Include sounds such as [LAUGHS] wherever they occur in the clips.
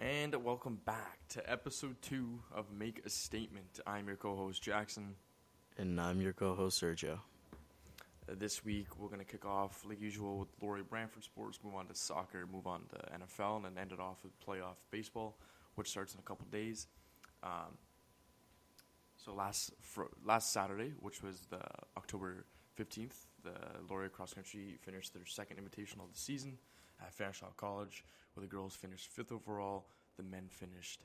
And welcome back to episode two of Make a Statement. I'm your co host, Jackson. And I'm your co host, Sergio. Uh, this week, we're going to kick off, like usual, with Laurier Brantford sports, move on to soccer, move on to NFL, and then end it off with playoff baseball, which starts in a couple days. Um, so last fr- last Saturday, which was the October 15th, the Laurier Cross Country finished their second invitational of the season at Fanshawe College, where the girls finished fifth overall. The men finished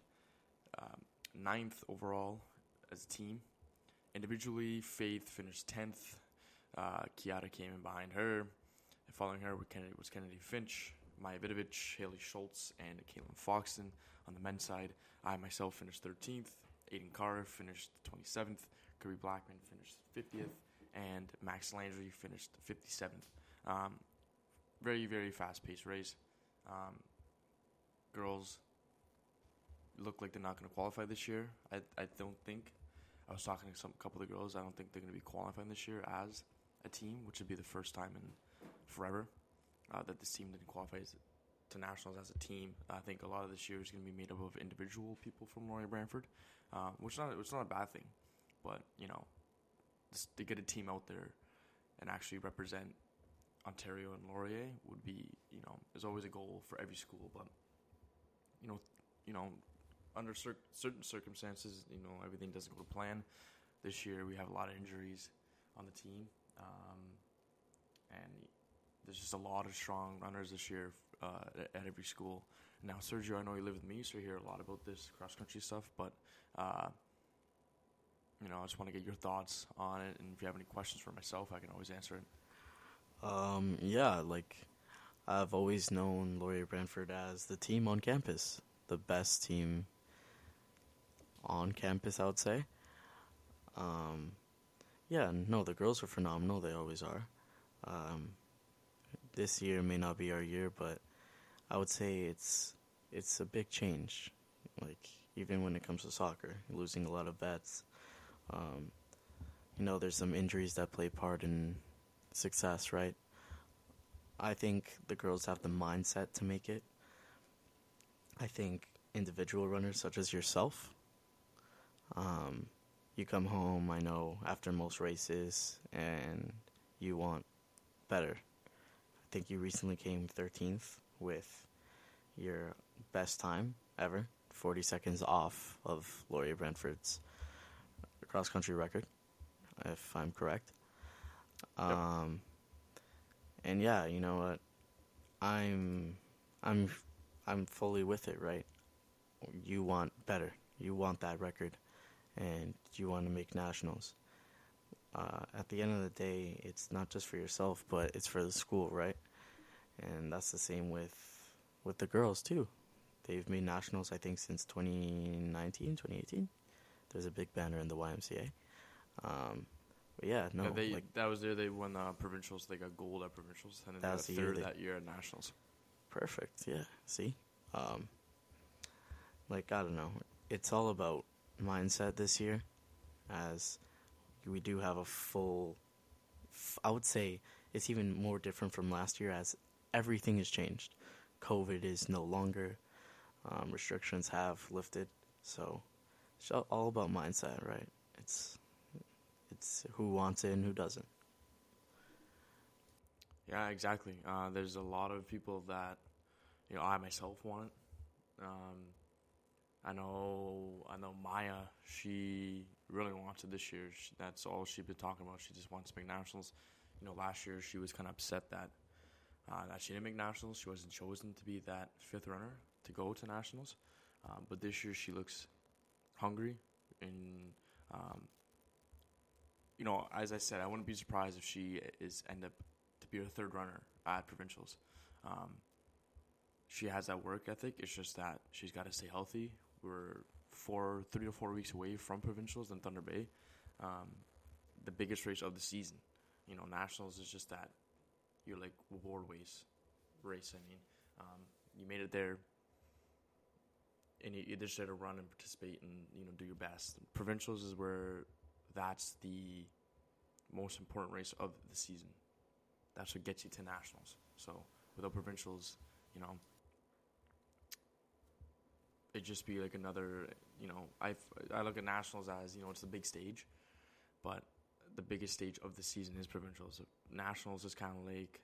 um, ninth overall as a team. Individually, Faith finished 10th. Uh, Kiara came in behind her. And following her Kennedy, was Kennedy Finch, Maya Vidovich, Haley Schultz, and Caitlin Foxton. On the men's side, I myself finished 13th. Aiden Carr finished 27th. Kirby Blackman finished 50th. And Max Landry finished 57th. Um, very, very fast paced race. Um, girls look like they're not going to qualify this year. I, I don't think. I was talking to some couple of the girls. I don't think they're going to be qualifying this year as a team, which would be the first time in forever uh, that this team didn't qualify as, to nationals as a team. I think a lot of this year is going to be made up of individual people from Laurier Brantford, uh, which not is not a bad thing, but you know, to get a team out there and actually represent Ontario and Laurier would be you know is always a goal for every school, but you know you know under cer- certain circumstances, you know, everything doesn't go to plan. This year, we have a lot of injuries on the team, um, and there's just a lot of strong runners this year uh, at, at, every school. Now, Sergio, I know you live with me, so you hear a lot about this cross country stuff, but. Uh, you know, I just want to get your thoughts on it, and if you have any questions for myself, I can always answer it. Um, yeah, like I've always known Laurier Brantford as the team on campus, the best team on campus, I would say. Um, yeah, no, the girls are phenomenal. They always are. Um, this year may not be our year, but I would say it's it's a big change. Like even when it comes to soccer, losing a lot of vets. Um, you know, there's some injuries that play part in success, right? I think the girls have the mindset to make it. I think individual runners such as yourself um, you come home, I know, after most races, and you want better. I think you recently came 13th with your best time ever, 40 seconds off of Laurier Brantford's cross country record, if I'm correct. Um, and yeah, you know what? I'm, I'm, I'm fully with it. Right? You want better. You want that record and you want to make nationals. Uh, at the end of the day, it's not just for yourself, but it's for the school, right? And that's the same with with the girls too. They've made nationals, I think, since 2019, 2018. There's a big banner in the YMCA. Um, but yeah, no, yeah, they, like, that was there. They won the provincials. They got gold at provincials, and then that they got third they, that year at nationals. Perfect. Yeah. See, um, like I don't know. It's all about mindset this year, as we do have a full. I would say it's even more different from last year, as everything has changed. COVID is no longer. Um, restrictions have lifted, so it's all about mindset, right? It's it's who wants it and who doesn't. Yeah, exactly. Uh, there's a lot of people that, you know, I myself want it. Um, I know, I know Maya. She really wants it this year. She, that's all she's been talking about. She just wants to make nationals. You know, last year she was kind of upset that uh, that she didn't make nationals. She wasn't chosen to be that fifth runner to go to nationals. Um, but this year she looks hungry, and um, you know, as I said, I wouldn't be surprised if she is end up to be a third runner at provincials. Um, she has that work ethic. It's just that she's got to stay healthy we're four, three to four weeks away from provincials in Thunder Bay, um, the biggest race of the season. You know, nationals is just that you're like award race. Race, I mean, um, you made it there, and you, you just had to run and participate and you know do your best. Provincials is where that's the most important race of the season. That's what gets you to nationals. So without provincials, you know, it'd just be like another. You know, I I look at nationals as you know it's the big stage, but the biggest stage of the season is provincials. Nationals is kind of like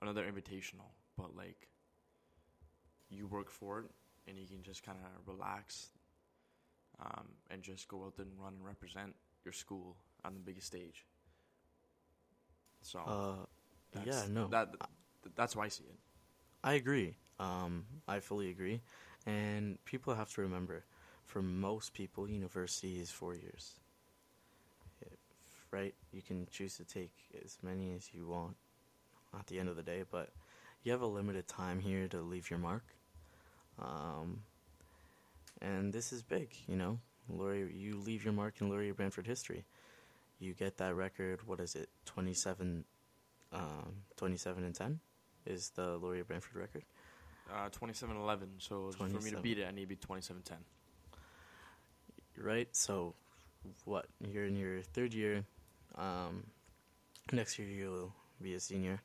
another invitational, but like you work for it and you can just kind of relax um, and just go out there and run and represent your school on the biggest stage. So Uh, yeah, no, that that's why I see it. I agree. Um, I fully agree. And people have to remember, for most people, university is four years. Right? You can choose to take as many as you want at the end of the day, but you have a limited time here to leave your mark. Um, and this is big, you know. Laurier, you leave your mark in Laurier Brantford history. You get that record. What is it? 27, um, 27 and ten is the Laurier Brantford record. Uh, 27-11, So for me to beat it, I need to be 27-10. right? So, what? You're in your third year. Um, next year you'll be a senior.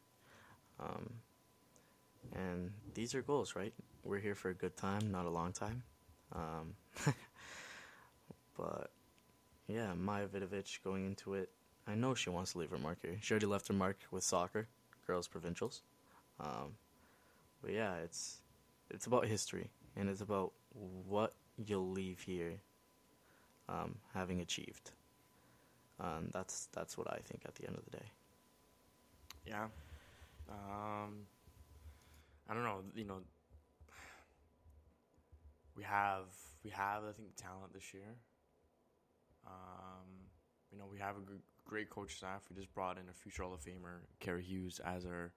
Um, and these are goals, right? We're here for a good time, not a long time. Um, [LAUGHS] but yeah, Maya Vidovic going into it. I know she wants to leave her mark here. She already left her mark with soccer, girls provincials. Um, but yeah, it's it's about history and it's about what you'll leave here um, having achieved. Um, that's that's what I think at the end of the day. Yeah. Um, I don't know. You know, we have we have I think talent this year. Um, you know, we have a great coach staff. We just brought in a future Hall of Famer, Carrie Hughes, as our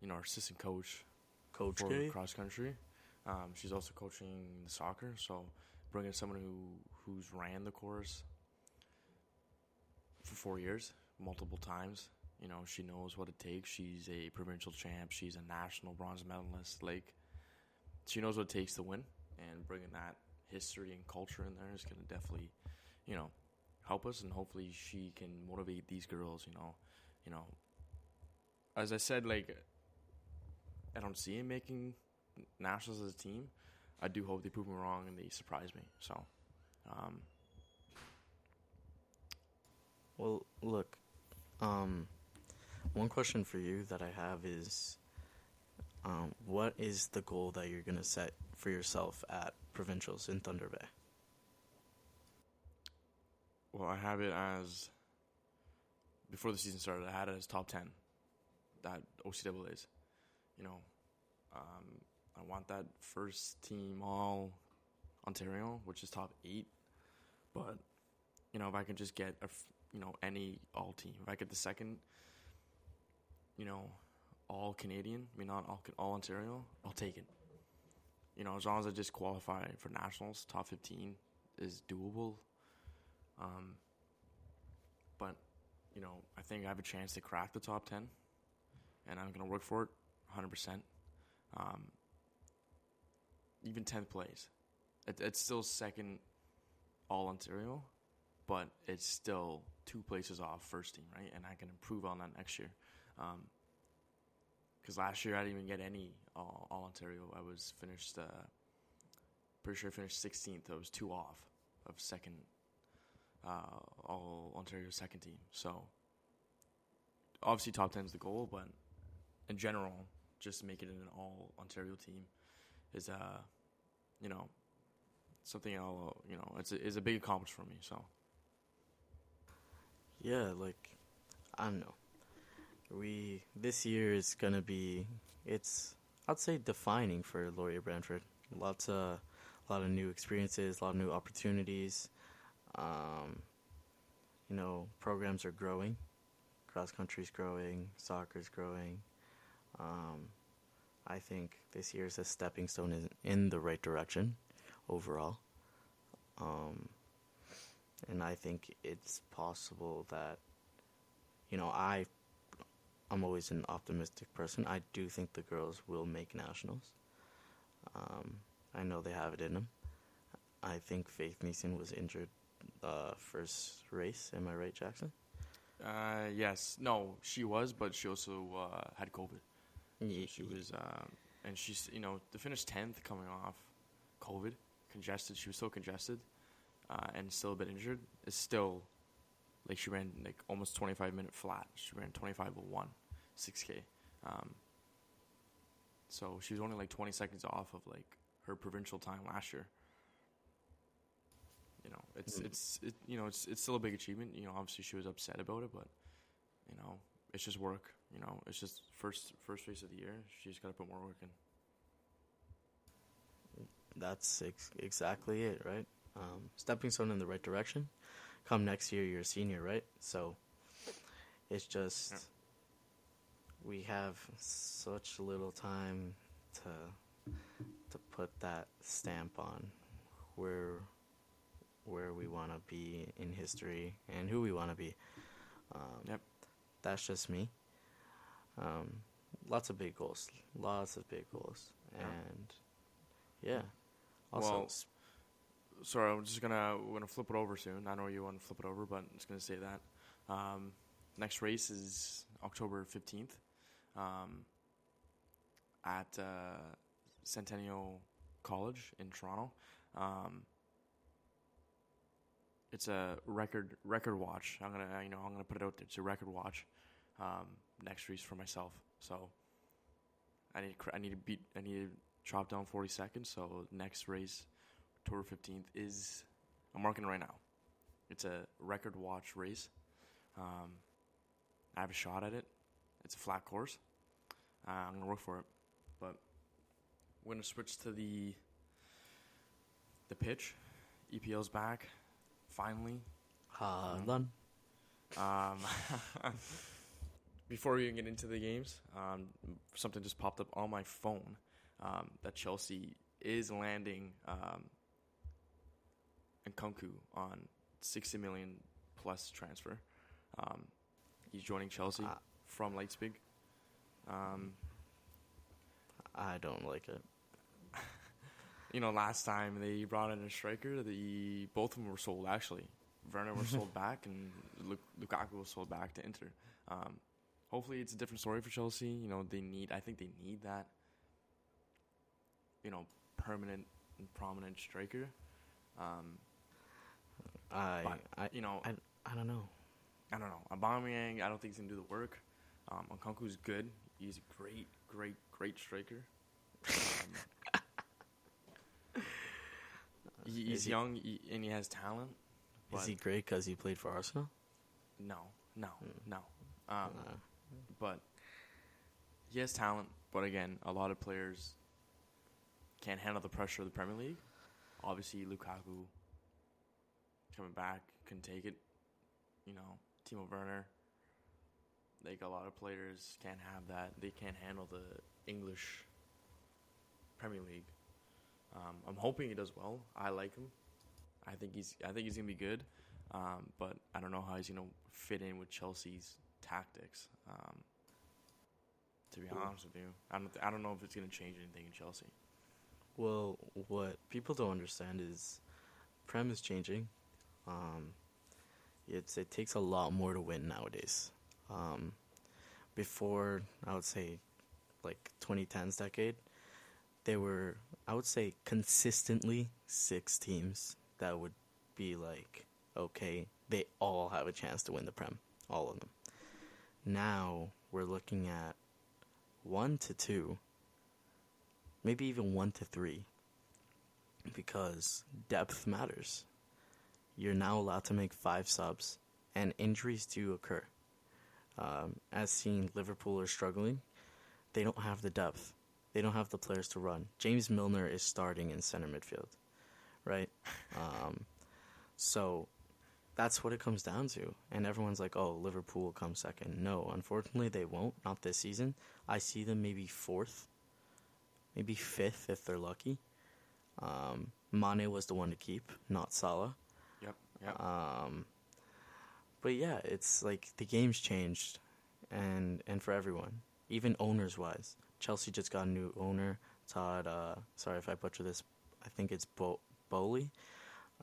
you know our assistant coach Coach for cross country. Um, she's also coaching the soccer, so bringing someone who who's ran the course for four years, multiple times. You know, she knows what it takes. She's a provincial champ. She's a national bronze medalist. Like, she knows what it takes to win, and bringing that history and culture in there is going to definitely, you know, help us. And hopefully, she can motivate these girls. You know, you know. As I said, like, I don't see him making nationals as a team. I do hope they prove me wrong and they surprise me. So, um, Well, look, um, one question for you that I have is, um, what is the goal that you're gonna set for yourself at provincials in Thunder Bay? well, I have it as before the season started. I had it as top ten. That OCAA's, you know, um, I want that first team all Ontario, which is top eight. But you know, if I can just get a you know, any all team, if I get the second, you know, all Canadian, I mean not all all Ontario, I'll take it. You know, as long as I just qualify for nationals, top fifteen is doable. Um, but you know, I think I have a chance to crack the top ten, and I'm gonna work for it, hundred percent. Um, even tenth place, it, it's still second, all Ontario, but it's still two places off first team, right? And I can improve on that next year. Because last year I didn't even get any all, all Ontario. I was finished, uh, pretty sure I finished 16th. I was two off of second, uh, all Ontario second team. So obviously top 10 is the goal, but in general, just make it an all Ontario team is, uh, you know, something I'll, you know, it's a, is a big accomplishment for me. So. Yeah, like I don't know. We this year is gonna be it's I'd say defining for Laurier Brantford. Lots of a lot of new experiences, a lot of new opportunities. Um, you know, programs are growing. Cross country's growing, soccer's growing. Um, I think this year is a stepping stone in, in the right direction overall. Um, and I think it's possible that you know I I'm always an optimistic person. I do think the girls will make nationals. Um, I know they have it in them. I think Faith Neeson was injured uh, first race. Am I right, Jackson? Uh, yes. No, she was, but she also uh, had COVID. She was, uh, and she's, you know, to finish 10th coming off COVID, congested. She was still congested, uh, and still a bit injured. Is still like she ran like almost 25 minute flat. She ran 25.1, 6k. Um, so she was only like 20 seconds off of like her provincial time last year. You know, it's Mm. it's it, you know it's it's still a big achievement. You know, obviously she was upset about it, but you know it's just work. You know, it's just first first race of the year. She's got to put more work in. That's ex- exactly it, right? Um, stepping stone in the right direction. Come next year, you're a senior, right? So it's just Yeah. we have such little time to to put that stamp on where where we want to be in history and who we want to be. Um, Yep. That's just me. Um, lots of big goals, lots of big goals, Yeah. and yeah. Also, Well, Sorry, I'm just gonna we're gonna flip it over soon. I know you want to flip it over, but I'm just gonna say that. Um, next race is October 15th um, at uh, Centennial College in Toronto. Um, it's a record record watch. I'm gonna you know I'm gonna put it out there. It's a record watch. Um, next race for myself. So I need I need to beat I need to chop down 40 seconds. So next race, October 15th is I'm marking it right now. It's a record watch race. Um, I have a shot at it. It's a flat course. Uh, I'm gonna work for it, but we're gonna switch to the the pitch. EPL's back, finally. Haaland. Um, [LAUGHS] before we even get into the games, um, something just popped up on my phone um, that Chelsea is landing um, Nkunku on 60 million plus transfer. Um, he's joining Chelsea Ah. from Leipzig. Um, I don't like it. [LAUGHS] you know, last time they brought in a striker, the both of them were sold actually. Werner was sold [LAUGHS] back, and Luk- Lukaku was sold back to Inter. Um, hopefully, it's a different story for Chelsea. You know, they need. I think they need that. You know, permanent and prominent striker. Um, I, but I, you know, I, I don't know. I don't know. Aubameyang, I don't think he's gonna do the work. Um, Nkunku's good. He's a great, great, great striker. Um, [LAUGHS] he, he's he- young he, and he has talent. Is he great because he played for Arsenal? no, no, Hmm. no. Um, Uh, but he has talent. But again, a lot of players can't handle the pressure of the Premier League. Obviously, Lukaku coming back can take it. You know, Timo Werner. Like a lot of players can't have that. They can't handle the English Premier League. Um, I'm hoping he does well. I like him. I think he's. I think he's gonna be good. Um, but I don't know how he's gonna fit in with Chelsea's tactics. Um, to be honest with you, I don't. I don't know if it's gonna change anything in Chelsea. well, what people don't understand is Prem is changing. Um, it's it takes a lot more to win nowadays. Um, before I would say, like 2010s decade, there were I would say consistently six teams that would be like, okay, they all have a chance to win the Prem, all of them. Now we're looking at one to two, maybe even one to three, because depth matters. You're now allowed to make five subs, and injuries do occur. Um, as seen, Liverpool are struggling. They don't have the depth. They don't have the players to run. James Milner is starting in center midfield, right? [LAUGHS] Um, so that's what it comes down to. And everyone's like, oh, Liverpool will come second. No, unfortunately, they won't. Not this season. I see them maybe fourth, maybe fifth if they're lucky. Um, Mane was the one to keep, not Salah. Yep. Um, but yeah, it's like the game's changed, and and for everyone, even owners wise. Chelsea just got a new owner, Todd. Uh, sorry if I butcher this. I think it's Bo- Boehly.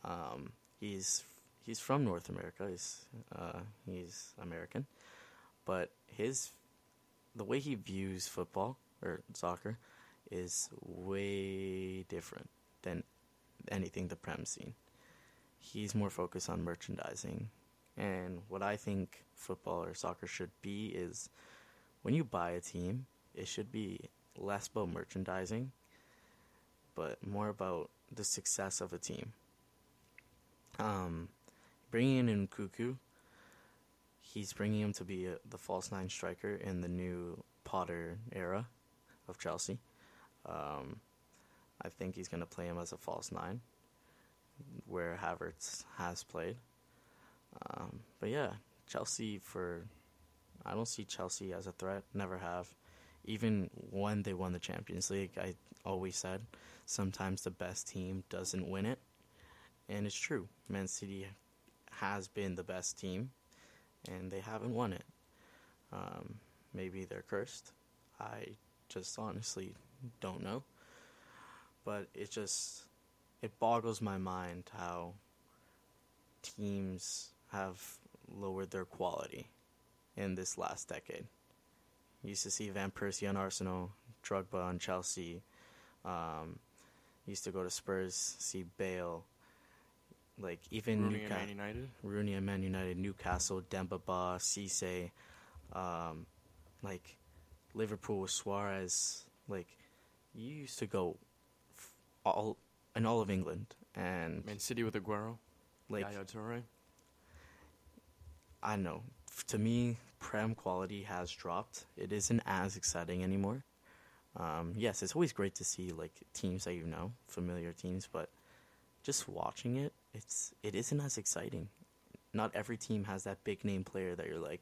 Um, he's he's from North America. He's uh, he's American, but his the way he views football or soccer is way different. than anything the Prem's seen. He's more focused on merchandising. And what I think football or soccer should be is when you buy a team, it should be less about merchandising, but more about the success of a team. Um, bringing in Nkunku, he's bringing him to be a, the false nine striker in the new Potter era of Chelsea. Um, I think he's going to play him as a false nine, where Havertz has played. Um, but yeah, Chelsea for I don't see Chelsea as a threat. Never have. Even when they won the Champions League, I always said sometimes the best team doesn't win it, and it's true. Man City has been the best team, and they haven't won it. Um, maybe they're cursed. I just honestly don't know. But it just it boggles my mind how teams have lowered their quality in this last decade. used to see Van Persie on Arsenal, Drogba on Chelsea. Um, used to go to Spurs, see Bale. Like even Rooney Newca- and Man United. Rooney and Man United, Newcastle, Demba Ba, Cisse, um, like Liverpool with Suarez. Like you used to go f- all in all of England, and Man City with Aguero. like Yaya Toure. I know. To me, Prem quality has dropped. It isn't as exciting anymore. Um, yes, it's always great to see like teams that you know, familiar teams, but just watching it, it's it isn't as exciting. Not every team has that big name player that you're like,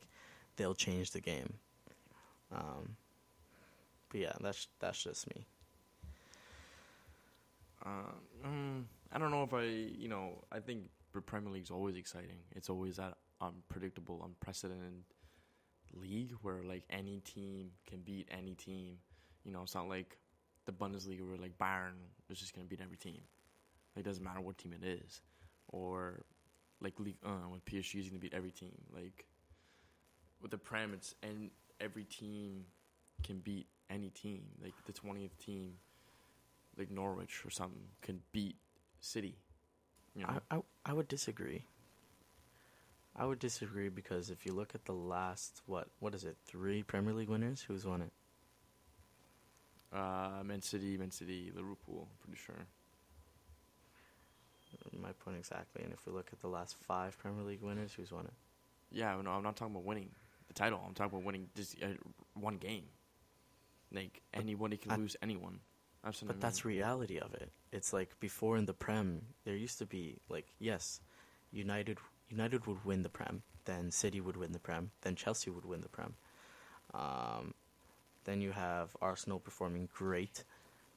they'll change the game. Um, but yeah, that's that's just me. Um, I don't know if I, you know, I think the Premier League's always exciting. It's always that unpredictable, unprecedented league where like any team can beat any team. You know, it's not like the Bundesliga where like Bayern is just gonna beat every team. Like, it doesn't matter what team it is, or like League uh, when PSG is gonna beat every team. Like with the Prem, it's and every team can beat any team. Like the twentieth team like Norwich or something can beat City. You know? I, I I would disagree. I would disagree because if you look at the last what what is it three Premier League winners, who's won it? uh, Man City, Man City, Liverpool. I'm pretty sure. My point exactly. And if we look at the last five Premier League winners, who's won it? Yeah, no, I'm not talking about winning the title. I'm talking about winning just uh, one game. Like anybody can I- lose anyone. What But that's reality of it. It's like before in the Prem, there used to be like yes, United United would win the Prem, then City would win the Prem, then Chelsea would win the Prem. Um, then you have Arsenal performing great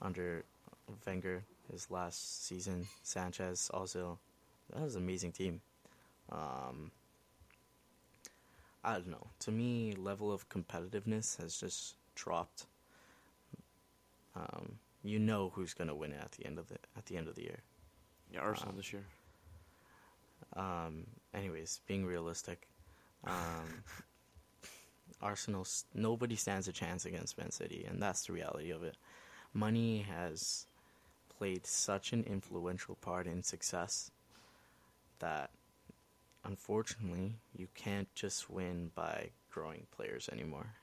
under Wenger his last season. Sanchez also, that was an amazing team. Um, I don't know. To me, level of competitiveness has just dropped. Um, you know who's gonna win it at the end of the at the end of the year. yeah, Arsenal uh, this year. Um, anyways, being realistic, um, [LAUGHS] Arsenal nobody stands a chance against Man City, and that's the reality of it. Money has played such an influential part in success that unfortunately you can't just win by growing players anymore,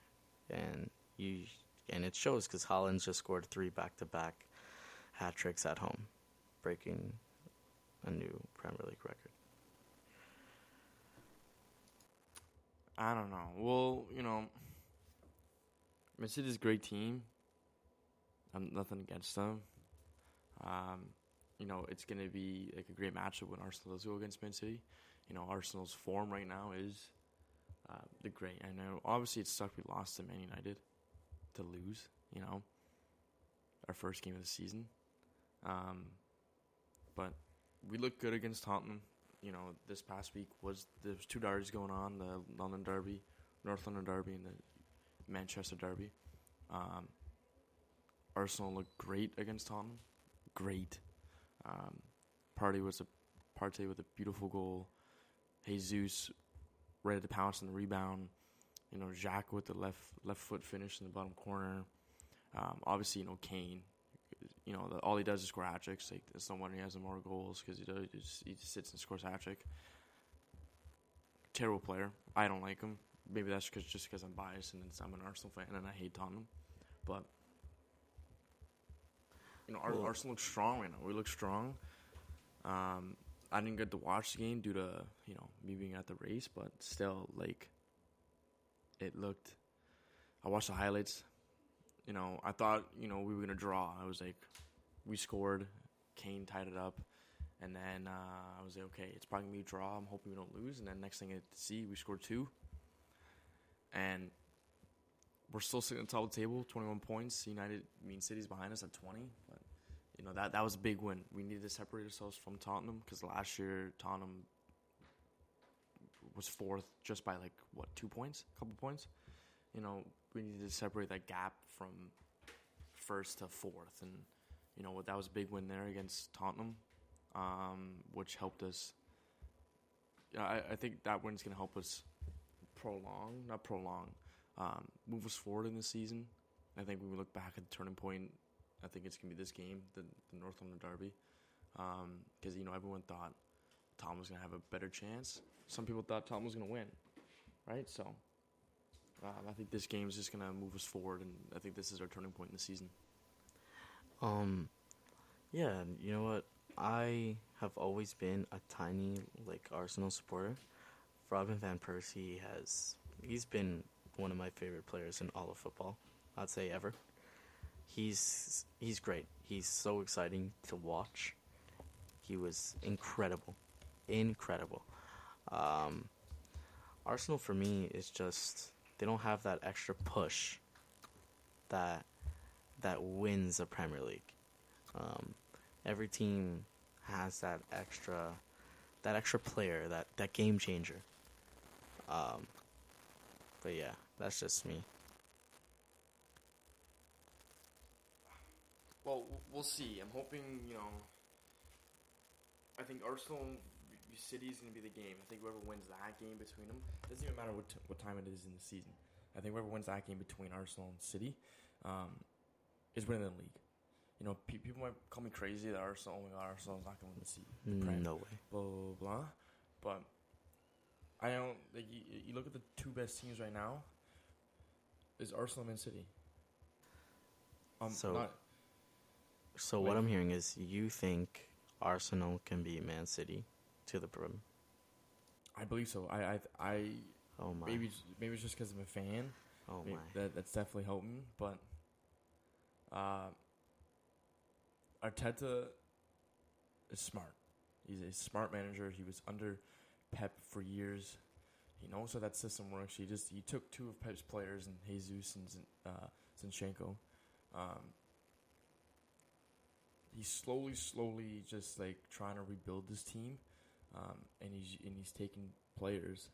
and you and it shows because Haaland's just scored three back-to-back hat tricks at home, breaking a new Premier League record. I don't know. Well, you know, Man City's a great team. I'm nothing against them. Um, you know, it's gonna be like a great matchup when Arsenal does go against Man City. You know, Arsenal's form right now is uh, the great. I know. Obviously, it sucked we lost to Man United to lose. You know, our first game of the season. Um, but we looked good against Tottenham you know, this past week was there was two derbies going on: the London Derby, North London Derby, and the Manchester Derby. Um, Arsenal looked great against Tottenham, great. Um, Partey was a Partey with a beautiful goal. Jesus ready to pounce on the rebound. You know, Xhaka with the left left foot finish in the bottom corner. Um, obviously, you know Kane you know, the, all he does is score hat tricks. Like, it's no wonder he has more goals because he, does- he just, he just sits and scores hat trick. Terrible player. I don't like him. Maybe that's cause, just because I'm biased and I'm an Arsenal fan and I hate Tottenham. But, you know, Well- Arsenal looks strong right now. We look strong. Um, I didn't get to watch the game due to, you know, me being at the race, but still, like, it looked. I watched the highlights. You know, I thought, you know, we were to draw. I was like, we scored. Kane tied it up. And then uh, I was like, okay, it's probably to be a draw. I'm hoping we don't lose. And then next thing I see, we scored two. And we're still sitting at the top of the table, 21 points. United, mean City's behind us at 20. But, you know, that, that was a big win. We needed to separate ourselves from Tottenham because last year, Tottenham was fourth just by, like, what, two points? A couple points? You know, we needed to separate that gap from first to fourth. And, you know, that was a big win there against Tottenham, um, which helped us. I, I think that win's going to help us prolong, not prolong, um, move us forward in the season. I think when we look back at the turning point, I think it's going to be this game, the, the North London Derby. Because, you know, everyone thought Tom was going to have a better chance. Some people thought Tom was going to win, right? So um, I think this game is just going to move us forward, and I think this is our turning point in the season. Um, yeah, you know what? I have always been a tiny like Arsenal supporter. Robin van Persie has he's been one of my favorite players in all of football. I'd say ever. He's he's great. He's so exciting to watch. He was incredible, incredible. Um, Arsenal for me is just they don't have that extra push that that wins a Premier League. Um, every team has that extra that extra player, that, that game changer. Um, but yeah, that's just me. Well, we'll see. I'm hoping, you know. I think Arsenal City is going to be the game. I think whoever wins that game between them doesn't even matter what t- what time it is in the season. I think whoever wins that game between Arsenal and City um, is winning the league. You know, pe- people might call me crazy that Arsenal, oh my god, Arsenal's not going to win the season. Prem, No way. blah blah blah. But I don't. Like, you, you look at the two best teams right now. Is Arsenal and Man City? Um, So- not, So what I'm hearing is you think Arsenal can beat Man City to the Prem? I believe so. I I I Oh my. maybe maybe it's just because I'm a fan. oh Maybe my. That that's definitely helping. But uh, Arteta is smart. He's a smart manager. He was under Pep for years. He knows how that system works. He just he took two of Pep's players, and Jesus and uh, Zinchenko. Um, he's slowly, slowly just like trying to rebuild this team, um, and he's and he's taking players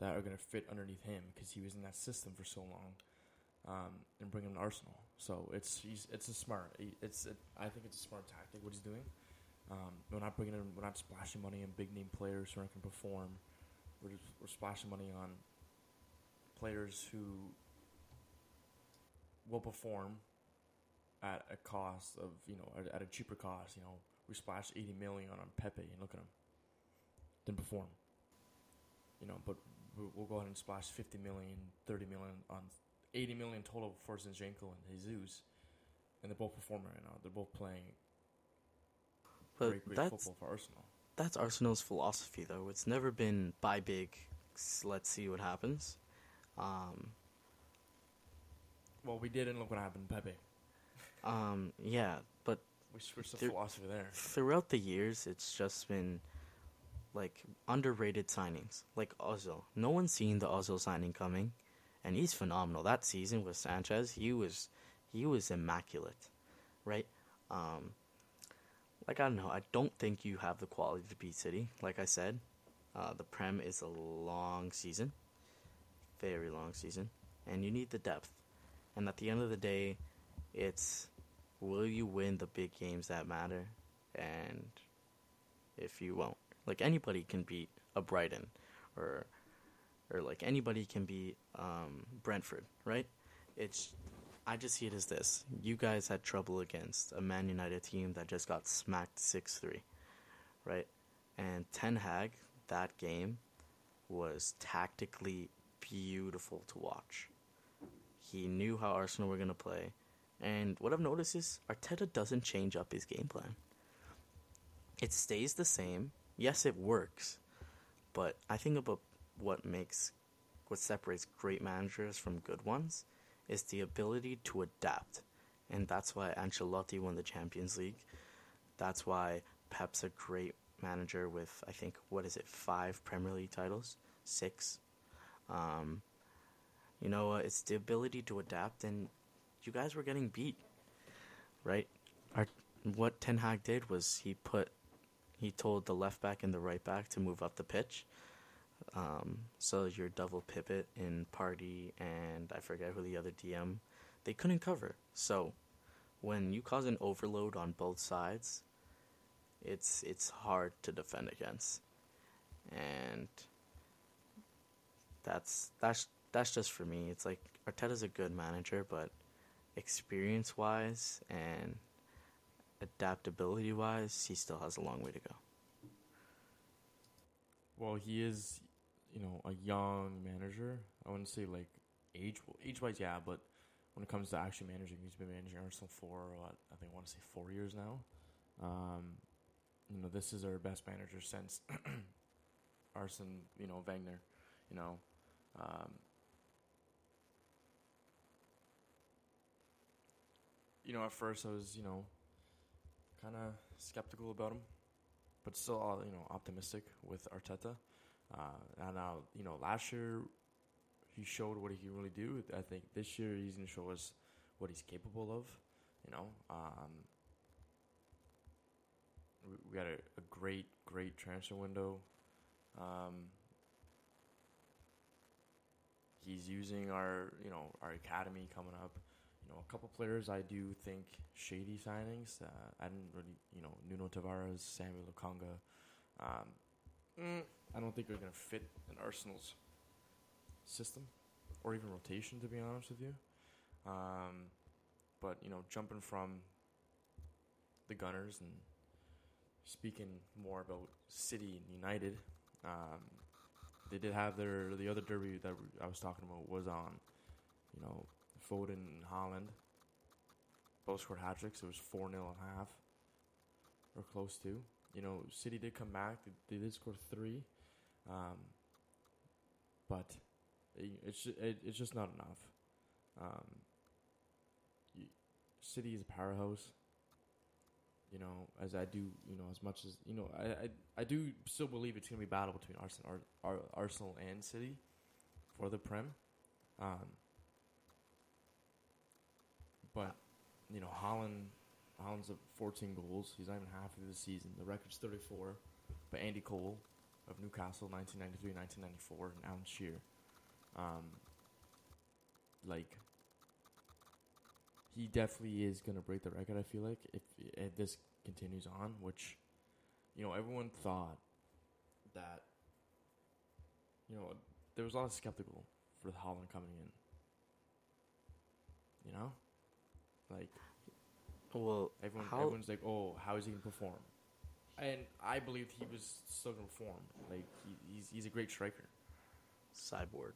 that are going to fit underneath him because he was in that system for so long, um, and bring him to Arsenal. So it's it's a smart. It's a, I think it's a smart tactic what he's doing. Um, we're not bringing in, we're not splashing money on big name players who aren't going to perform. We're just, we're splashing money on players who will perform at a cost of you know at a cheaper cost. You know, we splashed eighty million on Pepe, and look at him, didn't perform. You know, but we- we'll go ahead and splash 50 million, 30 million on 80 million total for Zinchenko and Jesus, and they're both performing right now. They're both playing but great, great that's football for Arsenal. that's Arsenal's philosophy, though. It's never been buy big. Let's see what happens. Um, Well, we did, and look what happened, Pepe. um, yeah, but We switched the There- philosophy there. throughout the years, it's just been like underrated signings, like Ozil. No one's seen the Ozil signing coming, and he's phenomenal. That season with Sanchez, he was he was immaculate, right? Um, like I don't know, I don't think you have the quality to beat City. Like I said, uh, the Prem is a long season, very long season, and you need the depth. And at the end of the day, it's will you win the big games that matter, and if you won't, like anybody can beat a Brighton, or or like anybody can beat um, Brentford, right? It's I just see it as this: you guys had trouble against a Man United team that just got smacked six three, right? And Ten Hag that game was tactically beautiful to watch. He knew how Arsenal were going to play. And what I've noticed is Arteta doesn't change up his game plan. It stays the same. Yes, it works. But I think about what makes what separates great managers from good ones is the ability to adapt. And that's why Ancelotti won the Champions League. That's why Pep's a great manager with I think what is it, five Premier League titles? Six. Um, you know, uh, it's the ability to adapt, and you guys were getting beat, right? Our, what Ten Hag did was he put, he told the left back and the right back to move up the pitch. Um, so your double pivot in Partey and I forget who the other DM, they couldn't cover. So when you cause an overload on both sides, it's it's hard to defend against, and that's that's that's just for me. It's like Arteta's a good manager, but experience wise and adaptability wise, he still has a long way to go. Well, he is, you know, a young manager. I wouldn't say like age age wise, yeah, but when it comes to actually managing, he's been managing Arsenal for what I think I want to say four years now. Um, you know, this is our best manager since [CLEARS THROAT] Arsene, you know, Wenger, you know. Um, you know, at first I was, you know, kind of skeptical about him, but still, uh, you know, optimistic with Arteta. Uh, and now, you know, last year he showed what he can really do. I think this year he's going to show us what he's capable of. You know, um, we, we got a, a, great, great transfer window. Um, he's using our, you know, our academy coming up. You know, a couple players I do think shady signings. Uh, I didn't really, you know, Nuno Tavares, Samuel Lokonga. Um, mm, I don't think they're going to fit in Arsenal's system or even rotation, to be honest with you. Um, but you know, jumping from the Gunners and speaking more about City and United, um, they did have their the other derby that I was talking about was on, you know, Foden and Haaland. Both scored hat tricks. It was four 0 and a half, or close to. You know, City did come back. They, they did score three, um, but it, it's it, it's just not enough. Um, City is a powerhouse you know, as I do, you know, as much as you know, I I, I do still believe it's gonna be a battle between Arsenal, Ar, Ar, Arsenal and City for the Prem. Um, but you know, Haaland Haaland's at 14 goals. He's not even half of the season. The record's 34. But Andy Cole of Newcastle, 1993, 1994, and Alan Shearer. Um, like he definitely is going to break the record. I feel like if, if this continues on, which you know everyone thought that you know there was a lot of skeptical for Haaland coming in. You know, like well, everyone everyone's like, oh, how is he going to perform? And I believed he was still going to perform. Like he, he's he's a great striker. Cyborg.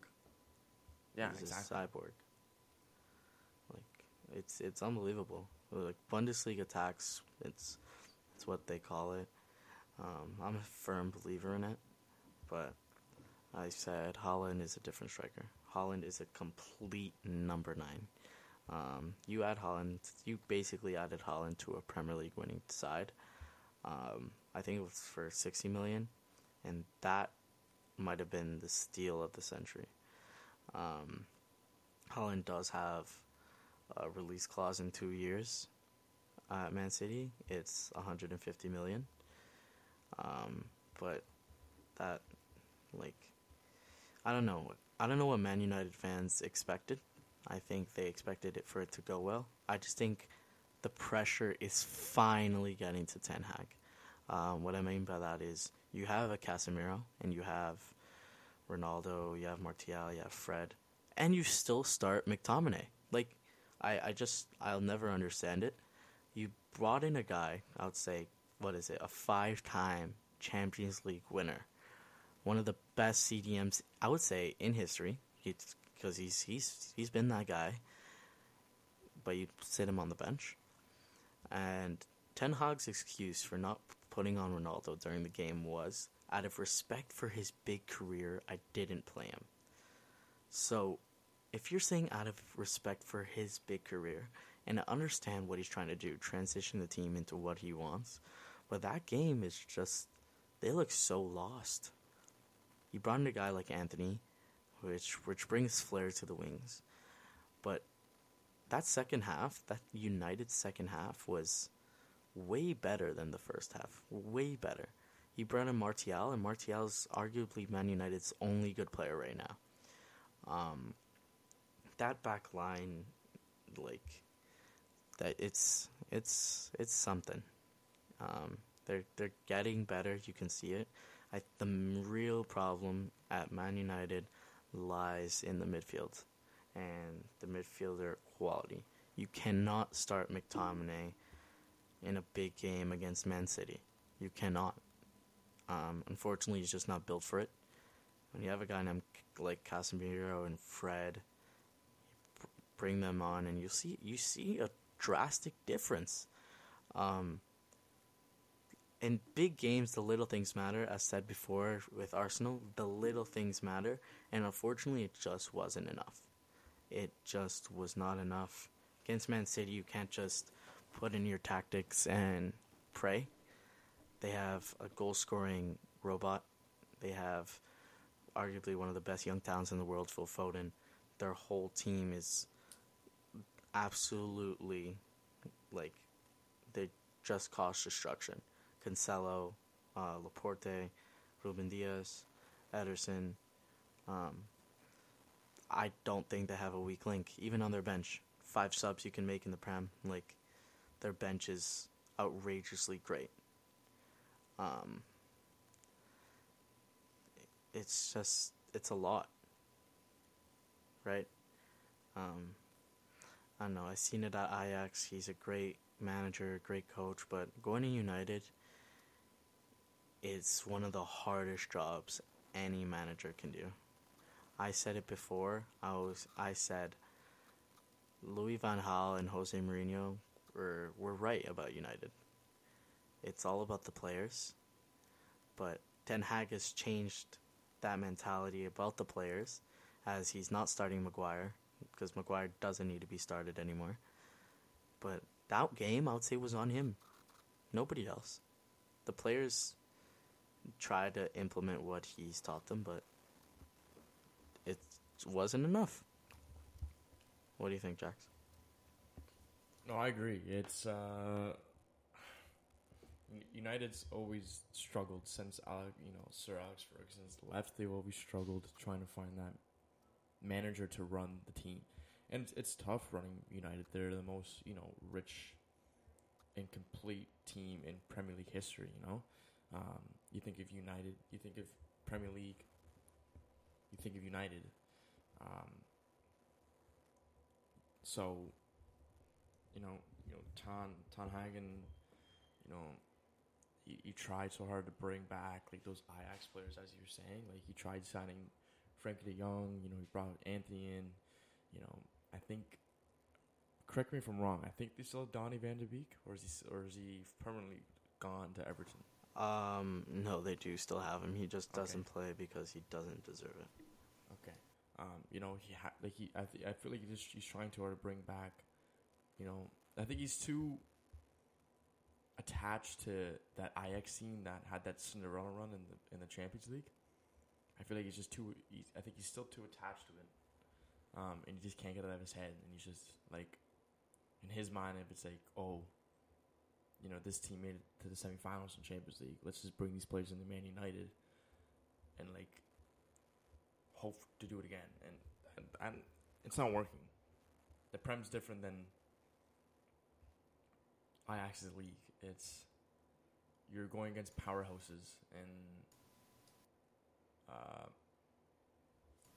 Yeah, he's exactly. cyborg. Like, it's it's unbelievable. Like Bundesliga tax, it's it's what they call it. Um, I'm a firm believer in it, but I said Haaland is a different striker. Haaland is a complete number nine. Um, you add Haaland, you basically added Haaland to a Premier League winning side. Um, I think it was for 60 million, and that might have been the steal of the century. Um, Haaland does have a release clause in two years at Man City, it's 150 million. Um, but that, like, I don't know. I don't know what Man United fans expected. I think they expected it for it to go well. I just think the pressure is finally getting to Ten Hag. Um, what I mean by that is you have a Casemiro and you have Ronaldo, you have Martial, you have Fred, and you still start McTominay. Like I, I just I'll never understand it. You brought in a guy, I would say, what is it, a five-time Champions League winner, one of the best CDMs I would say in history, because he's he's he's been that guy. But you sit him on the bench, and Ten Hag's excuse for not putting on Ronaldo during the game was, out of respect for his big career, I didn't play him. So, if you're saying out of respect for his big career, and I understand what he's trying to do, transition the team into what he wants, but that game is just, they look so lost. You brought in a guy like Antony, which which brings flair to the wings, but that second half, that United second half, was way better than the first half. Way better. He brought in Martial, and Martial is arguably Man United's only good player right now. Um, that back line, like that, it's it's it's something. Um, they're they're getting better. You can see it. I, the real problem at Man United lies in the midfield and the midfielder quality. You cannot start McTominay in a big game against Man City. You cannot. Um, unfortunately, he's just not built for it. When you have a guy named like Casemiro and Fred, bring them on, and you see you see a drastic difference. Um, in big games, the little things matter. As said before with Arsenal, the little things matter, and unfortunately, it just wasn't enough. It just was not enough. Against Man City, you can't just put in your tactics and pray. They have a goal scoring robot. They have arguably one of the best young talents in the world, Phil Foden. Their whole team is absolutely like they just cause destruction. Cancelo, uh, Laporte, Ruben Dias, Ederson. Um, I don't think they have a weak link, even on their bench. Five subs you can make in the Prem, like their bench is outrageously great. Um, it's just it's a lot, right? Um, I don't know. I've seen it at Ajax. He's a great manager, great coach, but going to United is one of the hardest jobs any manager can do. I said it before. I was I said Louis van Gaal and Jose Mourinho were were right about United. It's all about the players, but Ten Hag has changed that mentality about the players, as he's not starting Maguire because Maguire doesn't need to be started anymore. But that game, I would say, was on him. Nobody else. The players tried to implement what he's taught them, but it wasn't enough. What do you think, Jax? No, I agree. It's uh, United's always struggled since uh, you know Sir Alex Ferguson's left. They've always struggled trying to find that manager to run the team, and it's, it's tough running United. They're the most you know rich and complete team in Premier League history. You know, um, you think of United, you think of Premier League, you think of United. Um, so, you know, you know, Ton Ton Hagen, you know, he, tried so hard to bring back like those Ajax players, as you were saying. Like he tried signing Frenkie De Jong. You know, he brought Antony in. You know, I think. Correct me if I'm wrong. I think they still have Donny Van de Beek, or is he or is he permanently gone to Everton? Um, no, they do still have him. He just doesn't okay. play because he doesn't deserve it. Okay. Um, you know, he ha- like he. I, th- I feel like he's, just, he's trying to bring back. You know, I think he's too attached to that Ajax scene that had that Cinderella run in the in the Champions League. I feel like he's just too. He's, I think he's still too attached to it, um, and he just can't get it out of his head. And he's just like, in his mind, if it's like, oh, you know, this team made it to the semifinals in Champions League. Let's just bring these players into Man United, and like, hope to do it again. And and, and it's not working. The Prem's different than Ajax's league. It's you're going against powerhouses and uh,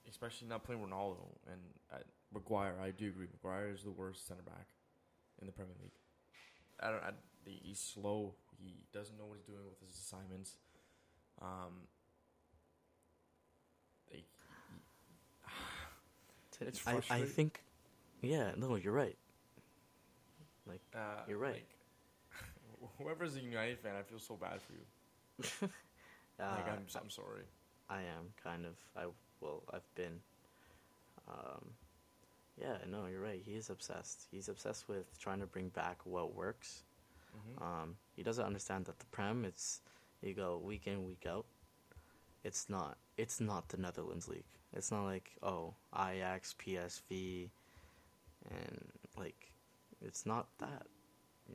especially not playing Ronaldo and uh, Maguire. I do agree. Maguire is the worst center back in the Premier League. I don't. I, he's slow. He doesn't know what he's doing with his assignments. Um, they, It's I, I think, yeah, no, you're right. Like, uh, You're right. Like, [LAUGHS] whoever's a United fan, I feel so bad for you. [LAUGHS] uh, like I'm, I'm sorry. I am kind of. I well, I've been. Um, yeah, no, you're right. He is obsessed. He's obsessed with trying to bring back what works. Mhm. Um, he doesn't understand that the prem. It's you go week in, week out. It's not. It's not the Netherlands league. It's not like oh Ajax, PSV, and like it's not that.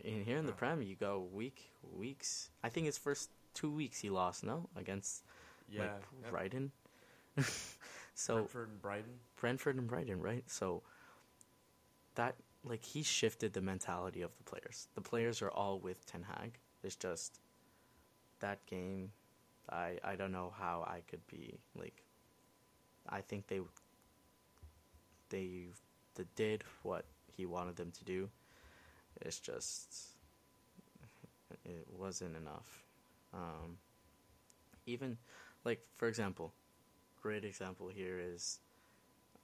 In here in the prem, you go week weeks. I think his first two weeks he lost no against yeah. like yep. Brighton. [LAUGHS] so Brentford and Brighton. Brentford and Brighton, right? So that like he shifted the mentality of the players. The players are all with Ten Hag. It's just that game. I I don't know how I could be like. I think they they they did what he wanted them to do. It's just it wasn't enough. Um, even like for example, great example here is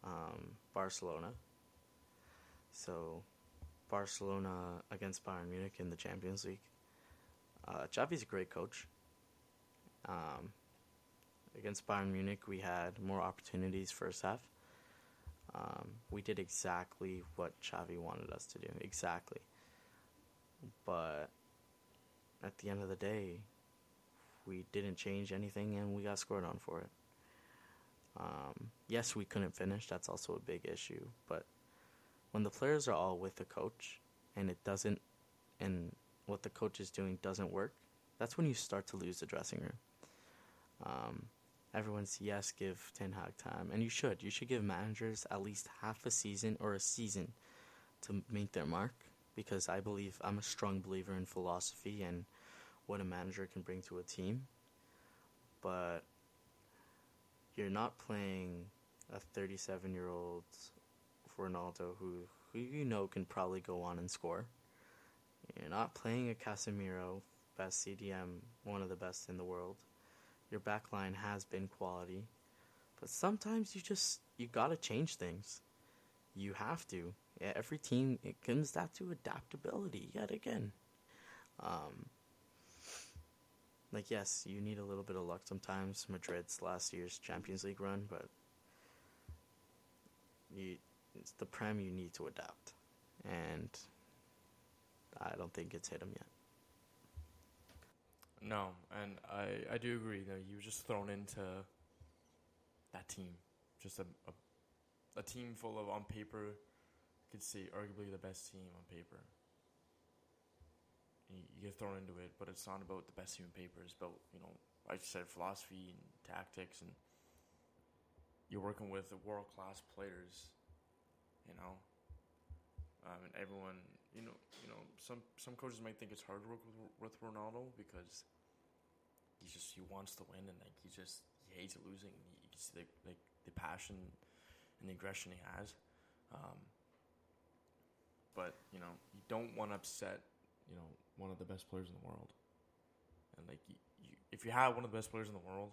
um, Barcelona. So, Barcelona against Bayern Munich in the Champions League. Uh, Xavi's a great coach. Um, against Bayern Munich, we had more opportunities first half. Um, we did exactly what Xavi wanted us to do, exactly. But at the end of the day, we didn't change anything, and we got scored on for it. Um, yes, we couldn't finish. That's also a big issue. But when the players are all with the coach and it doesn't, and what the coach is doing doesn't work, that's when you start to lose the dressing room. Um, everyone's yes, give Ten Hag time, and you should. You should give managers at least half a season or a season to make their mark, because I believe I'm a strong believer in philosophy and what a manager can bring to a team. But you're not playing a 37 year old Ronaldo who, who you know can probably go on and score. You're not playing a Casemiro, best CDM, one of the best in the world. Your back line has been quality, but sometimes you just you gotta change things. You have to. Yeah, every team it comes down to adaptability yet again. Um, like yes, you need a little bit of luck sometimes. Madrid's last year's Champions League run, but you it's the prem you need to adapt, and I don't think it's hit him yet. No, and I, I do agree that you were just thrown into that team, just a, a a team full of on paper, you could say arguably the best team on paper. You, get thrown into it, but it's not about the best team on paper. About you know, like you said, philosophy and tactics, and you're working with world class players. You know, um, and everyone, you know, you know, some some coaches might think it's hard to work with with Ronaldo because he just he wants to win and like he just he hates losing. You can see the like the passion and the aggression he has. Um, but you know, you don't want to upset you know one of the best players in the world. And like you, you, if you have one of the best players in the world,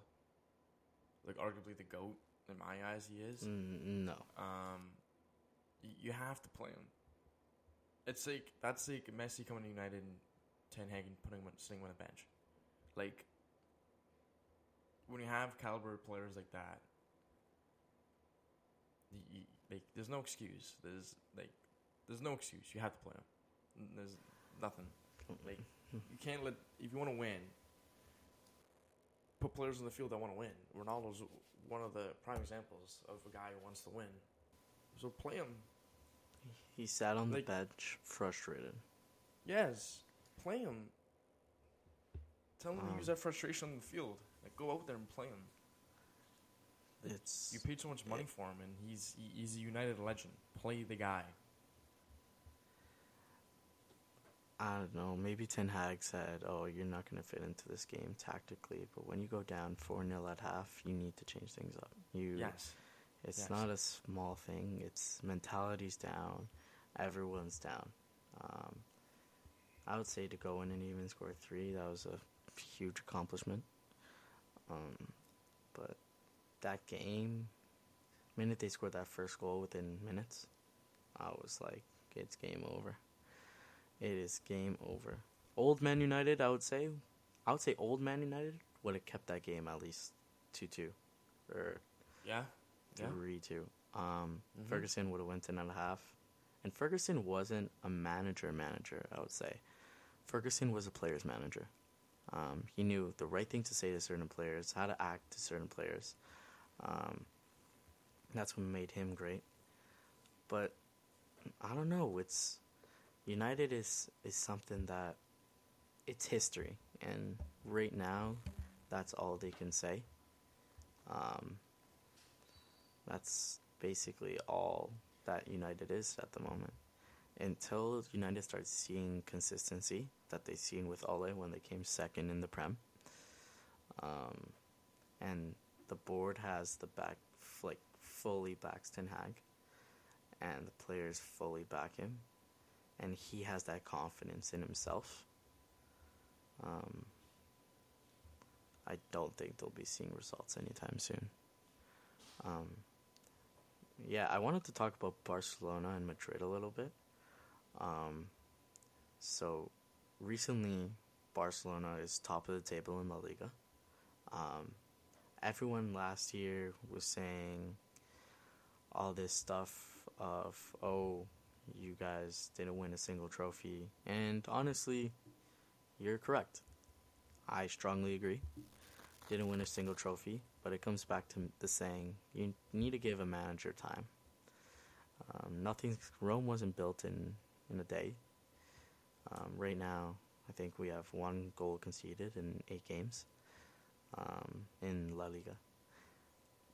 like arguably the goat in my eyes, he is Mm, no, um, you have to play him. It's like that's like Messi coming to United and Ten Hag and putting him on- sitting on the bench. Like when you have caliber players like that, y y like there's no excuse. There's like there's no excuse. You have to play him. There's nothing. Like you can't let if you want to win. Put players in the field that want to win. Ronaldo's one of the prime examples of a guy who wants to win. So play him. He sat on Like- the bench frustrated. Yes, play him. Tell him to Um, use that frustration on the field. Like go out there and play him. It's You paid so much money for him, and he's he- he's a United legend. Play the guy. I don't know. Maybe Ten Hag said, "Oh, you're not going to fit into this game tactically, but when you go down four 0 at half, you need to change things up. You, Yes, It's Yes. not a small thing. It's mentality's down. Everyone's down. Um, I would say to go in and even score three, that was a huge accomplishment. Um, but that game, minute they scored that first goal within minutes, I was like, it's game over. It is game over. Old Man United, I would say, I would say old Man United would have kept that game at least two two, or Yeah. Yeah. three two. Um, Mhm. Ferguson would have went in at a half, and Ferguson wasn't a manager manager. I would say, Ferguson was a player's manager. Um, he knew the right thing to say to certain players, how to act to certain players. Um, that's what made him great. But I don't know. It's United is is something that it's history, and right now, that's all they can say. Um, that's basically all that United is at the moment. Until United starts seeing consistency that they've seen with Ole when they came second in the Prem, um, and the board has the back like fully backs Ten Hag, and the players fully back him, and he has that confidence in himself. Um, I don't think they'll be seeing results anytime soon. Um, yeah, I wanted to talk about Barcelona and Madrid a little bit. Um, so, recently, Barcelona is top of the table in La Liga. Um, everyone last year was saying all this stuff of, oh, you guys didn't win a single trophy. And honestly, you're correct. I strongly agree. Didn't win a single trophy, but it comes back to the saying you need to give a manager time. Um, nothing. Rome wasn't built in in a day. Um, right now, I think we have one goal conceded in eight games um, in La Liga.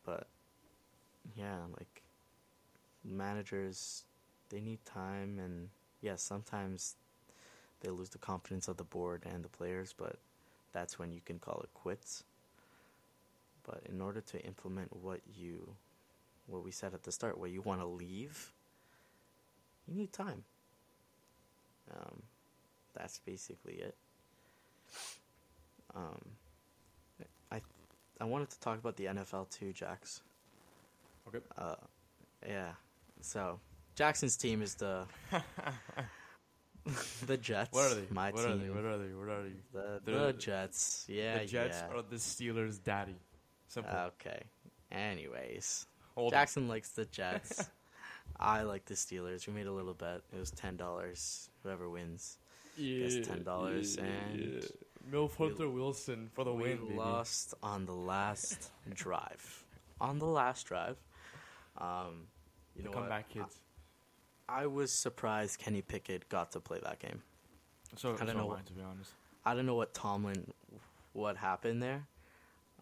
But yeah, like managers, they need time, and yeah, sometimes they lose the confidence of the board and the players, but that's when you can call it quits. But in order to implement what you, what we said at the start, what you want to leave, you need time. Um, that's basically it. Um, I, I wanted to talk about the NFL too, Jax. Okay. Uh, yeah. So Jackson's team is the [LAUGHS] the Jets. What are they? My what team. are they? What are they? What are they? The, the the- Jets. Yeah, the Jets yeah. are the Steelers' daddy. Simple. Okay. Anyways, Hold Jackson likes the Jets. [LAUGHS] I like the Steelers. We made a little bet. It was ten dollars. Whoever wins. Yeah, Guess $10 and Milf we- Wilson for the we win, baby. lost on the last [LAUGHS] drive. On the last drive. Um, you know Come what? back, kids. I was surprised Kenny Pickett got to play that game. So I don't so know what- to be honest. I don't know what Tomlin, what happened there.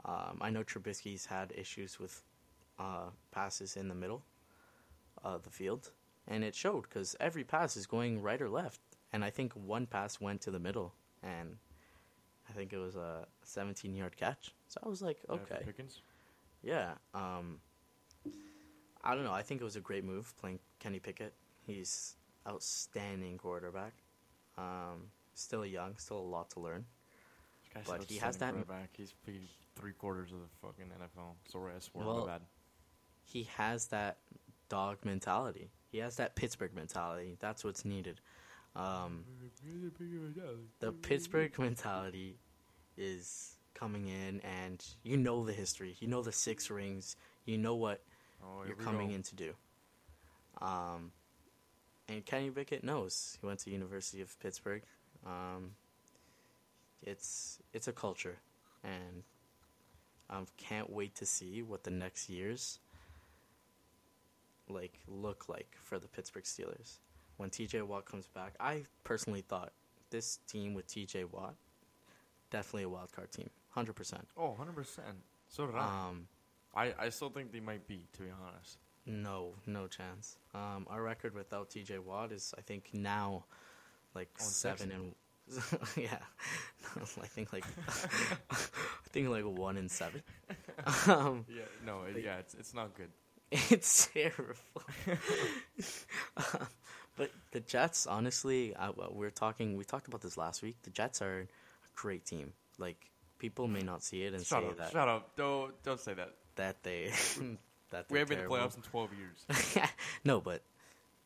Um, I know Trubisky's had issues with uh, passes in the middle of the field, and it showed because every pass is going right or left, and I think one pass went to the middle, and I think it was a 17-yard catch. So I was like, okay, yeah. Um, I don't know. I think it was a great move playing Kenny Pickett. He's outstanding quarterback. Um, still young, still a lot to learn. But he has that-. He's played three quarters of the fucking NFL. Sorry, I swore. Well, my bad. he has that dog mentality. He has that Pittsburgh mentality. That's what's needed. Um, the Pittsburgh mentality is coming in, and you know the history. You know the six rings. You know what Oh, you're coming go. in to do. Um, and Kenny Pickett knows. He went to University of Pittsburgh. Um, it's it's a culture, and I can't wait to see what the next years like look like for the Pittsburgh Steelers when TJ Watt comes back. I personally thought this team with TJ Watt definitely a wild card team, hundred percent. Oh, 100%. So did I. Um, I. I still think they might be, to be honest. No, no chance. Um, our record without TJ Watt is, I think, now like and seven and [LAUGHS] yeah, [LAUGHS] I think like [LAUGHS] I think like one in seven. um, Yeah, no, it, yeah, it's, it's not good. It's terrible. Uh, but the Jets, honestly, I, well, we're talking. We talked about this last week. The Jets are a great team. Like people may not see it and Shut say up! that Shut up! Don't don't say that. that they that We haven't been in the playoffs in twelve years. no, but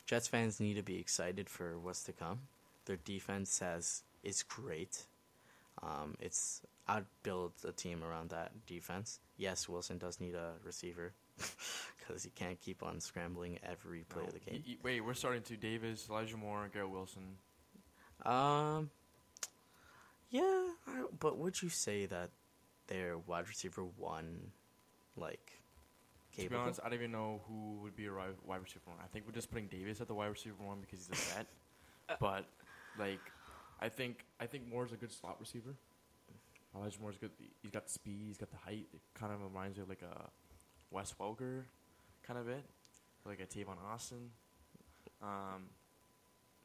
Jets fans need to be excited for what's to come. Their defense has is great. Um, it's I'd build a team around that defense. Yes, Wilson does need a receiver [LAUGHS] because he can't keep on scrambling every play No. of the game. Y- y- wait, we're starting to Davis, Elijah Moore, Garrett Wilson. Um, yeah, I, but would you say that their wide receiver one, like, To be honest, I don't even know who would be a wide receiver one. I think we're just putting Davis at the wide receiver one because he's a vet. [LAUGHS] but like, I think I think Moore's a good slot receiver. Elijah Moore's good. He's got the speed. He's got the height. It kind of reminds me of like a Wes Welker, kind of it, like a Tavon Austin. Um,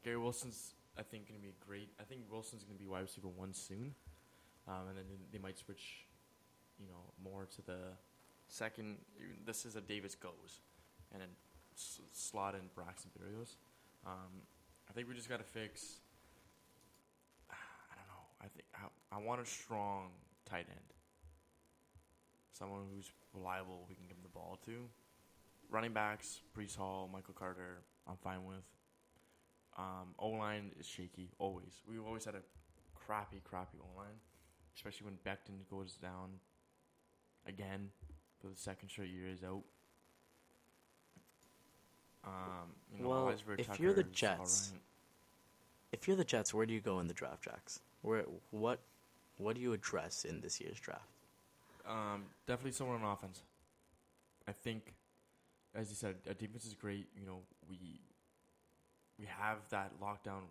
Gary Wilson's I think going to be great. I think Wilson's going to be wide receiver one soon, um, and then they might switch, you know, more to the second. This is a Davis goes, and then s- slot in Braxton Berrios. Um, I think we just got to fix. I don't know. I think I, want a strong tight end. Someone who's reliable. We can give the ball to. Running backs, Breece Hall, Michael Carter. I'm fine with. Um, O line is shaky always. We've always had a crappy, crappy O line, especially when Becton goes down again for the second straight year is out. Um, you know, Well, if you're the Jets- alright. If you're the Jets, where do you go in the draft, Jacks? Where what what do you address in this year's draft? Um, definitely someone on offense. I think, as you said, our defense is great. You know, we we have that lockdown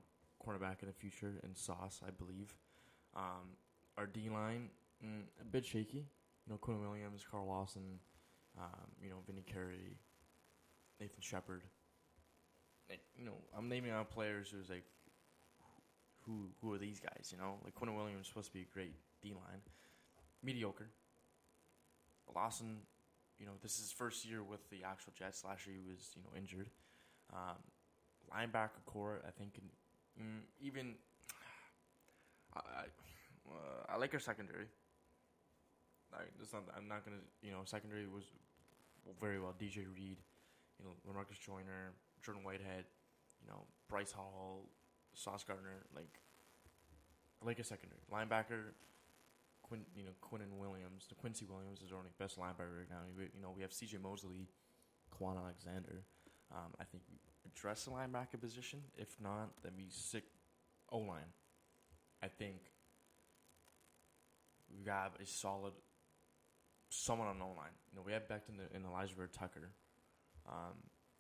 cornerback in the future in Sauce, I believe. Um, our D line mm, a bit shaky. You know, Quinn Williams, Carl Lawson, um, you know, Vinny Curry, Nathan Shepherd. Like, you know, I'm naming out players who's like, who who are these guys? You know, like Quinn Williams is supposed to be a great D line, mediocre. Lawson, you know, this is his first year with the actual Jets. Last year he was, you know, injured. Um, linebacker core, I think, can, mm, even [SIGHS] I, I, uh, I like our secondary. I, it's not, I'm not gonna, you know, secondary was very well. DJ Reed, you know, Lamarcus Joyner, Jordan Whitehead, you know, Bryce Hall, Sauce Gardner, like, like a secondary linebacker. Quinn, you know, Quinn and Williams, the Quincy Williams is our only best linebacker right now. We, you know, we have C.J. Mosley, Kwon Alexander. Um, I think we address the linebacker position. If not, then we sick O line. I think we have a solid someone on O line. You know, we have Becton and Elijah Tucker. Um,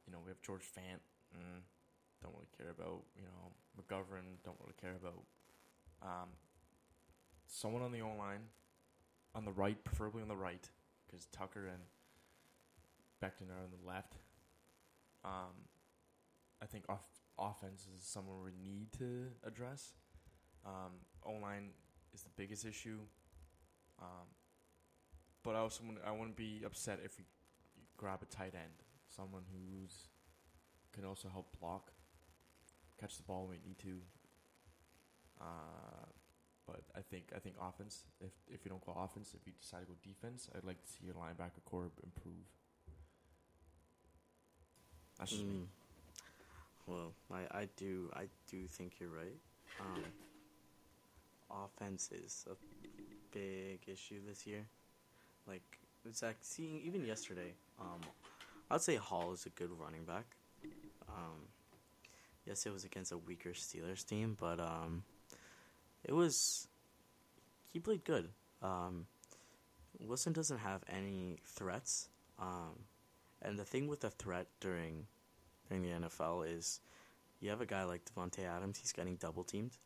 you know, we have George Fant. Mm, don't really care about. You know, McGovern. Don't really care about. Um, someone on the O line, on the right, preferably on the right, because Tucker and Becton are on the left. Um, I think off offense is somewhere we need to address. Um, O line is the biggest issue. Um, but I also wouldn't, I wouldn't be upset if we grab a tight end, someone who's can also help block, catch the ball when we need to. Uh, but I think I think offense. If if you don't go offense, if you decide to go defense, I'd like to see your linebacker core improve. That's just me. Mm. Well, I, I do I do think you're right. Um, offense is a big issue this year. Like it's like seeing even yesterday. Um, I'd say Hall is a good running back. Um, yes, it was against a weaker Steelers team, but um, it was he played good. Um, Wilson doesn't have any threats. Um, and the thing with the threat during during the NFL is you have a guy like Davante Adams, he's getting double teamed.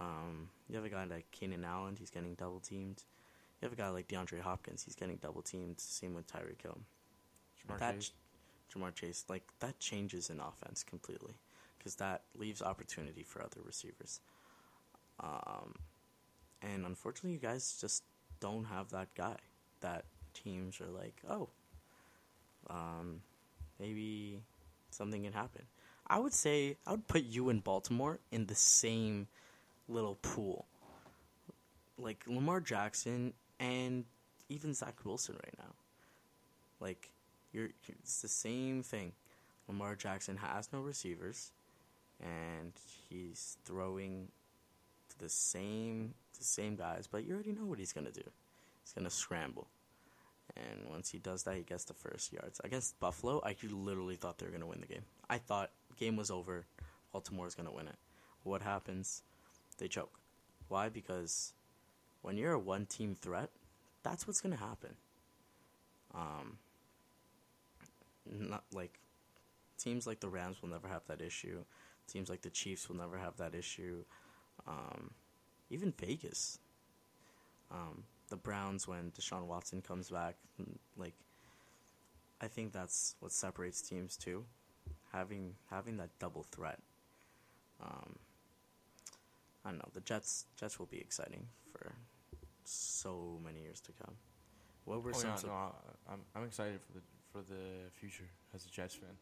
Um, you have a guy like Keenan Allen, he's getting double teamed. You have a guy like DeAndre Hopkins, he's getting double teamed. Same with Tyreek Hill. Ja'Marr that Chase. Ja'Marr Chase, like that changes an offense completely because that leaves opportunity for other receivers. Um, and unfortunately, you guys just don't have that guy. That teams are like, oh, um, maybe something can happen. I would say I would put you and Baltimore in the same little pool. Like Lamar Jackson and even Zach Wilson right now. Like you're it's the same thing. Lamar Jackson has no receivers and he's throwing to the same the same guys, but you already know what he's gonna do. He's gonna scramble. And once he does that, he gets the first yards. Against Buffalo, I literally thought they were going to win the game. I thought game was over. Baltimore's going to win it. What happens? They choke. Why? Because when you're a one team threat, that's what's going to happen. Um, not like teams like the Rams will never have that issue. Teams like the Chiefs will never have that issue. Um, even Vegas. Um, the Browns when Deshaun Watson comes back. Like, I think that's what separates teams too, having having that double threat. Um, I don't know. The Jets Jets will be exciting for so many years to come. What were oh, some? Yeah, no, I'm I'm excited for the for the future as a Jets fan.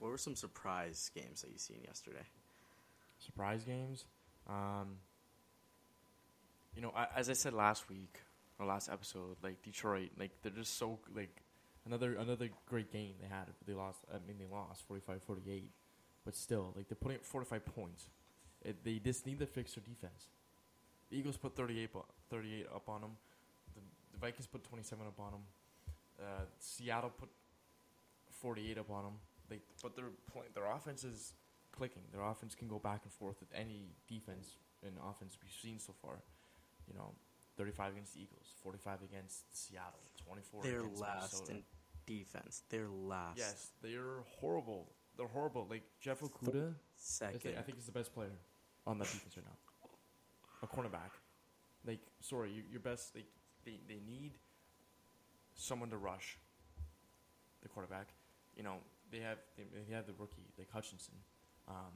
What were some surprise games that you seen yesterday? Surprise games. Um, you know, as I said last week or last episode, like Detroit, like they're just so like another another great game they had. They lost. I mean, they lost 45-48, but still, like they're putting up forty five points. It, they just need to fix their defense. The Eagles put 38, 38 up on them. The, the Vikings put twenty seven up on them. Uh, Seattle put forty eight up on them. They but their point, their offense is clicking. Their offense can go back and forth with any defense and offense we've seen so far you know, 35 against the Eagles, 45 against Seattle, 24 They're against last Minnesota. in defense. They're last. Yes, they're horrible. They're horrible. Like Jeff Okudah, second. I think he's the best player on that defense right now. A cornerback. Like, sorry, you, your best. Like, they they need someone to rush the quarterback. You know, they have they, they have the rookie like Hutchinson. Um,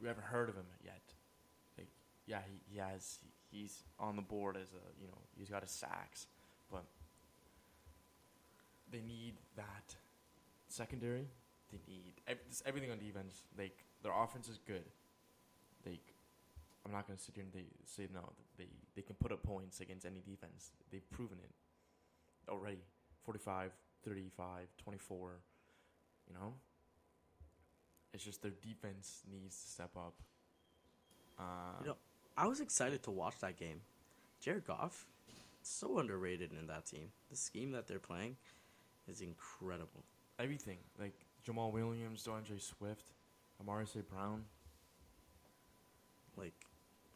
we haven't heard of him yet. Like, yeah, he, he has he's on the board as a you know he's got his sacks, but they need that secondary. They need everything on defense. Like their offense is good. Like I'm not gonna sit here and they say no. They they can put up points against any defense. They've proven it already. 45, 35, 24. You know. It's just their defense needs to step up. Uh, you know, I was excited to watch that game. Jared Goff, so underrated in that team. The scheme that they're playing is incredible. Everything like Jamaal Williams, D'Andre Swift, Amon-Ra St. Brown. Like,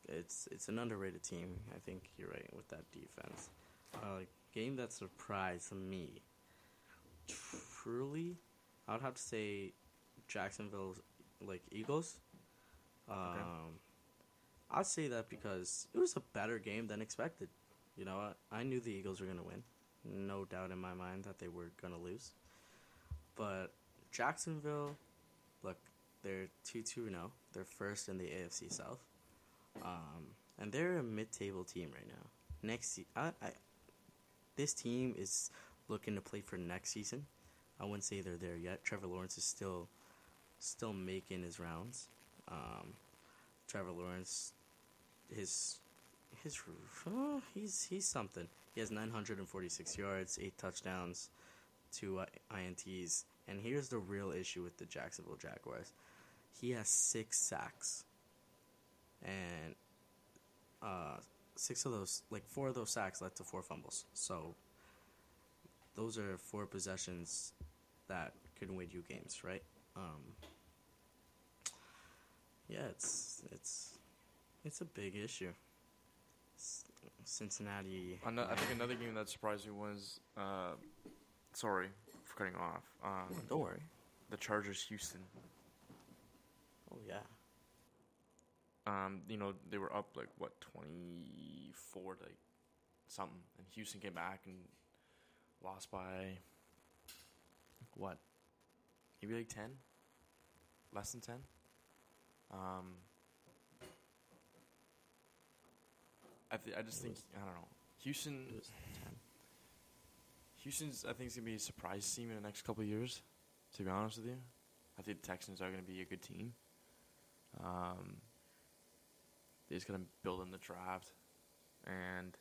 it's it's an underrated team. I think you're right with that defense. Uh, game that surprised me. Truly, I would have to say Jacksonville's like Eagles. Um, okay. I'd say that because it was a better game than expected. You know, I, I knew the Eagles were going to win. No doubt in my mind that they were going to lose. But Jacksonville, look, they're 2 2 0. They're first in the AFC South. Um, and they're a mid table team right now. Next, I, I, this team is looking to play for next season. I wouldn't say they're there yet. Trevor Lawrence is still still making his rounds. Um, Trevor Lawrence his his oh, he's he's something. He has 946 yards, eight touchdowns, two uh, ints, and here's the real issue with the Jacksonville Jaguars. He has six sacks, and uh, six of those, like four of those sacks, led to four fumbles. So those are four possessions that could win you games, right? Um, yeah, it's it's it's a big issue. Cincinnati. I think another game that surprised me was, uh, sorry for cutting off. Um, Don't worry. The Chargers, Houston. Oh yeah. Um, you know they were up like what twenty four like something, and Houston came back and lost by what? Maybe like ten. Less than ten. Um, I th- I just think I don't know. Houston Houston's, I think, is gonna be a surprise team in the next couple of years. To be honest with you, I think the Texans are gonna be a good team. Um, they're just gonna build in the draft, and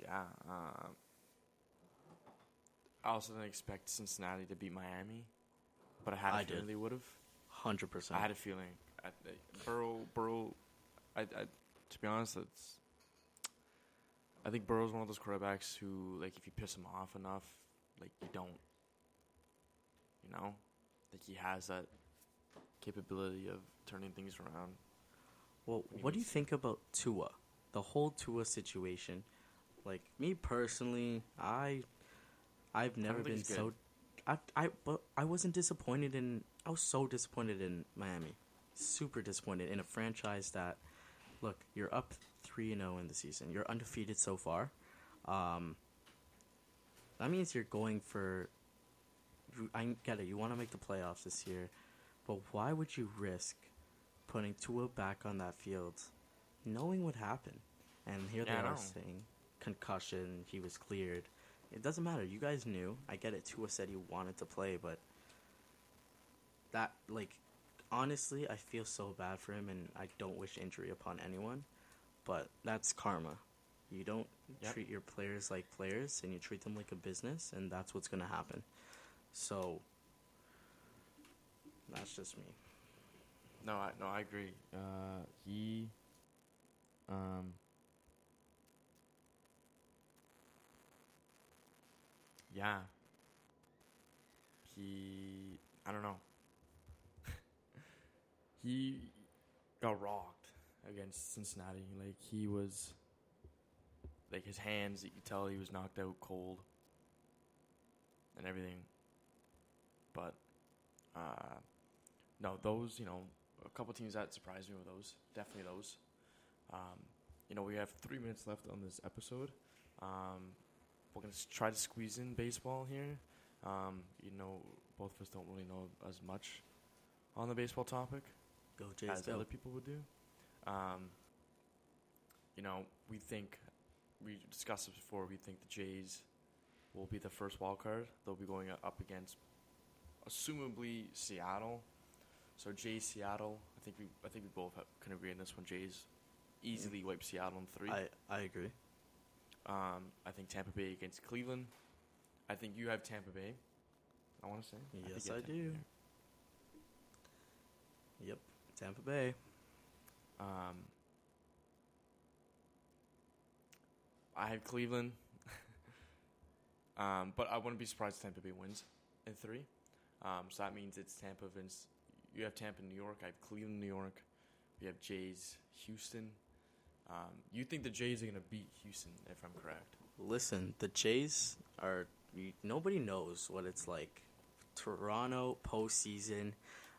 yeah, uh, I also didn't expect Cincinnati to beat Miami, but I had a I feeling did. they would have. Hundred percent. I had a feeling. I, I, Burrow, Burrow. I, I, to be honest, it's. I think Burrow's one of those quarterbacks who, like, if you piss him off enough, like, you don't. You know, like he has that capability of turning things around. Well, what do you think about Tua? The whole Tua situation. Like me personally, I I've never been so I I but I wasn't disappointed in I was so disappointed in Miami. Super disappointed in a franchise that look, you're up 3 and 0 in the season. You're undefeated so far. Um that means you're going for I get it. You want to make the playoffs this year, but why would you risk putting Tua back on that field, knowing what happened? And here Yeah, they are saying concussion, he was cleared. It doesn't matter. You guys knew. I get it. Tua said he wanted to play, but that like honestly, I feel so bad for him, and I don't wish injury upon anyone. But that's karma. You don't Yep. treat your players like players, and you treat them like a business, and that's what's gonna happen. So that's just me. No, I no, I agree. Uh, he, um, yeah, he. I don't know. [LAUGHS] he got rocked against Cincinnati. Like he was, like his hands. You could tell he was knocked out cold, and everything. But, uh, no, those you know a couple teams that surprised me were those. Definitely those. Um, you know, we have three minutes left on this episode. Um, we're gonna try to squeeze in baseball here. Um, you know, both of us don't really know as much on the baseball topic Go Jays, as go. other people would do. Um, you know, we think we discussed this before. We think the Jays will be the first wild card. They'll be going up against, assumably Seattle. So Jays Seattle. I think we I think we both have, can agree on this one. Jays easily wipe Seattle in three. I I agree. Um, I think Tampa Bay against Cleveland. I think you have Tampa Bay. I want to say. Yes, have I do. Bay. Yep, Tampa Bay. Um, I have Cleveland, [LAUGHS] um, but I wouldn't be surprised if Tampa Bay wins in three. Um, so that means it's Tampa Vince. You have Tampa, New York. I have Cleveland, New York. We have Jays, Houston. Um, you think the Jays are gonna beat Houston, if I'm correct? Listen, the Jays are. Nobody knows what it's like. Toronto postseason.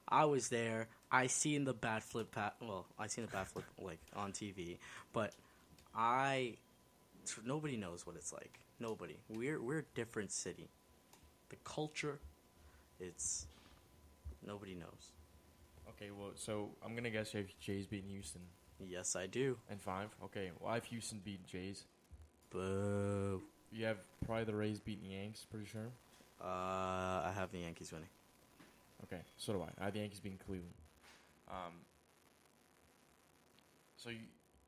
I was there. I seen the bat flip. Pat, well, I seen the bat flip [LAUGHS] like on TV, but I. Nobody knows what it's like. Nobody. We're we're a different city. The culture, it's. Nobody knows. Okay, well, so I'm gonna guess you have Jays beating Houston Yes, I do. And five. Okay, well, I have Houston beating Jays. Boo. You have probably the Rays beating the Yanks, pretty sure. Uh, I have the Yankees winning. Okay, so do I. I have the Yankees beating Cleveland. Um, so you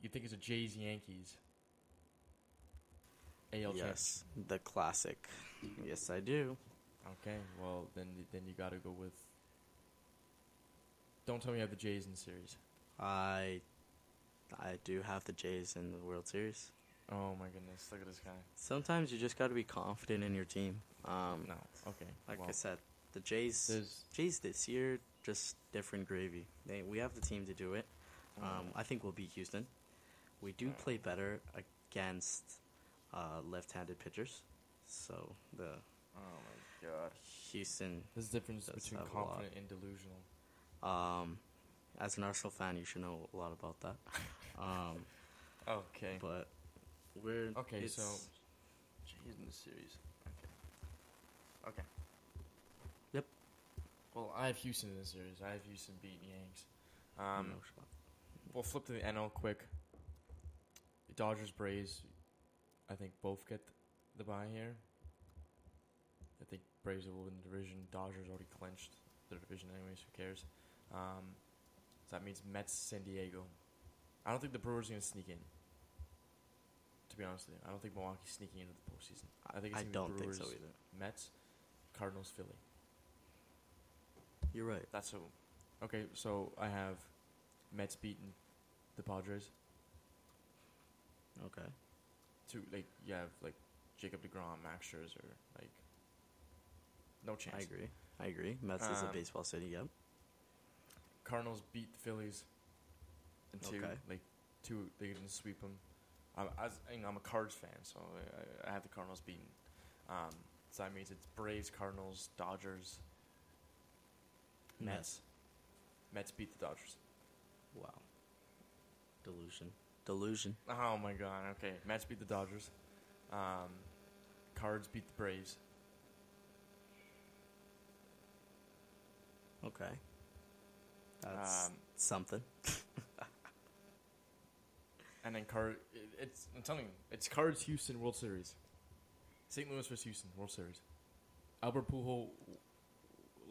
you think it's a Jays Yankees? AL yes, the classic. Yes, I do. Okay, well then then you got to go with. Don't tell me you have the Jays in the series. I I do have the Jays in the World Series. Oh my goodness! Look at this guy. Sometimes you just got to be confident in your team. Um, No, okay. like well, I said, the Jays there's Jays this year just different gravy. They, we have the team to do it. Um, I think we'll beat Houston. We do play better against uh, left-handed pitchers, so the oh my god. Houston. There's a difference between have a lot. confident and delusional. Um, as an Arsenal fan, you should know a lot about that. [LAUGHS] Um, Okay. but we're Okay, it's- so Jays in the series. Okay. Okay. Yep. Well, I have Houston in the series. I have Houston beating Yanks. Um, no shot. we'll flip to the NL quick. Dodgers, Braves. I think both get the bye here. I think Braves will win the division. Dodgers already clinched the division, anyways. Who cares? Um, so that means Mets, San Diego. I don't think the Brewers are gonna sneak in. To be honest with you, I don't think Milwaukee's sneaking into the postseason. I think it's I gonna don't think Brewers, so either. Mets, Cardinals, Philly. You're right. That's who. Okay, so I have Mets beating the Padres. Okay. Two like you have like Jacob deGrom, Max Scherzer, like no chance. I agree. I agree. Mets is a Um, baseball city. Yep. Cardinals beat the Phillies. And two, Okay. like two, they can sweep them. I'm, as, you know, I'm a Cards fan, so I, I have the Cardinals beaten. Um, so that means it's Braves, Cardinals, Dodgers, Mets. Mets beat the Dodgers. Wow. Delusion. Delusion. Oh my god. Okay, Mets beat the Dodgers. Um, Cards beat the Braves. Okay. That's Um, something. [LAUGHS] And then Card, it's I'm telling you, it's Cards Houston World Series. St. Louis versus Houston World Series. Albert Pujols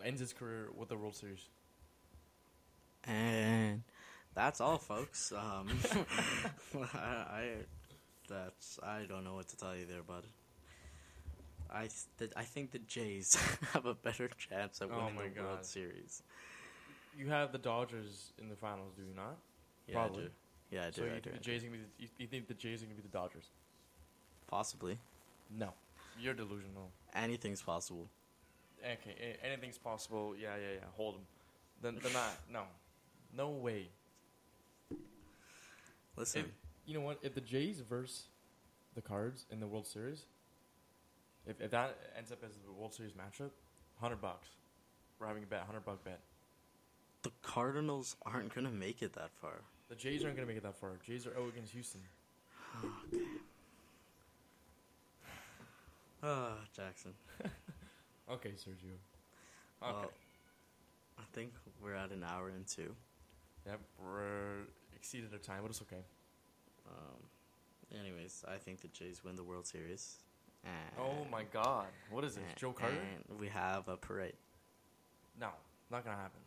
ends his career with the World Series. And that's all, folks. Um, [LAUGHS] I, I, that's I don't know what to tell you there, bud. I th- I think the Jays [LAUGHS] have a better chance at Oh winning my the World God. Series. You have the Dodgers in the finals, do you not? Yeah, Probably. Yeah, I do. so you I think do. the I do. Jays gonna be the, you, you think the Jays are gonna be the Dodgers? Possibly. No, you're delusional. Anything's possible. Okay, a- anything's possible. Yeah, yeah, yeah. Hold them. Then they're not. [SIGHS] No, no way. Listen, If, you know what? If the Jays verse the Cards in the World Series, if, if that ends up as the World Series matchup, hundred bucks. We're having a bet, hundred buck bet. the Cardinals aren't gonna make it that far. The Jays aren't gonna make it that far. Jays are out against Houston. Ah, Jackson. [LAUGHS] Okay, Sergio. Okay. Well, I think we're at an hour and two. yep, we're exceeded our time, but it's okay. Um, anyways, I think the Jays win the World Series. And Oh my God! What is this, and- Joe Carter? And we have a parade. No, not gonna happen.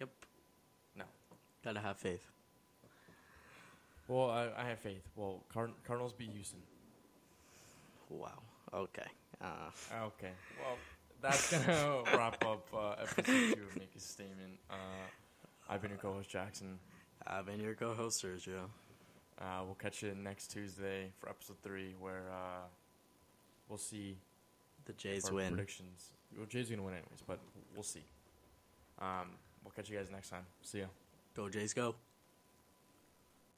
Yep. No. Gotta have faith. Well, I, I have faith. Well, Card- Cardinals beat Houston. Wow. Okay. Uh, Okay. Well, that's gonna [LAUGHS] wrap up uh, episode two of Make a Statement. Uh, I've been your co-host Jackson. I've been your co-host Sergio. Uh, we'll catch you next Tuesday for episode three, where uh, we'll see The Jays our win. predictions. Well, Jay's gonna win anyways, but we'll see. Um, we'll catch you guys next time. See ya. Go Jays, go.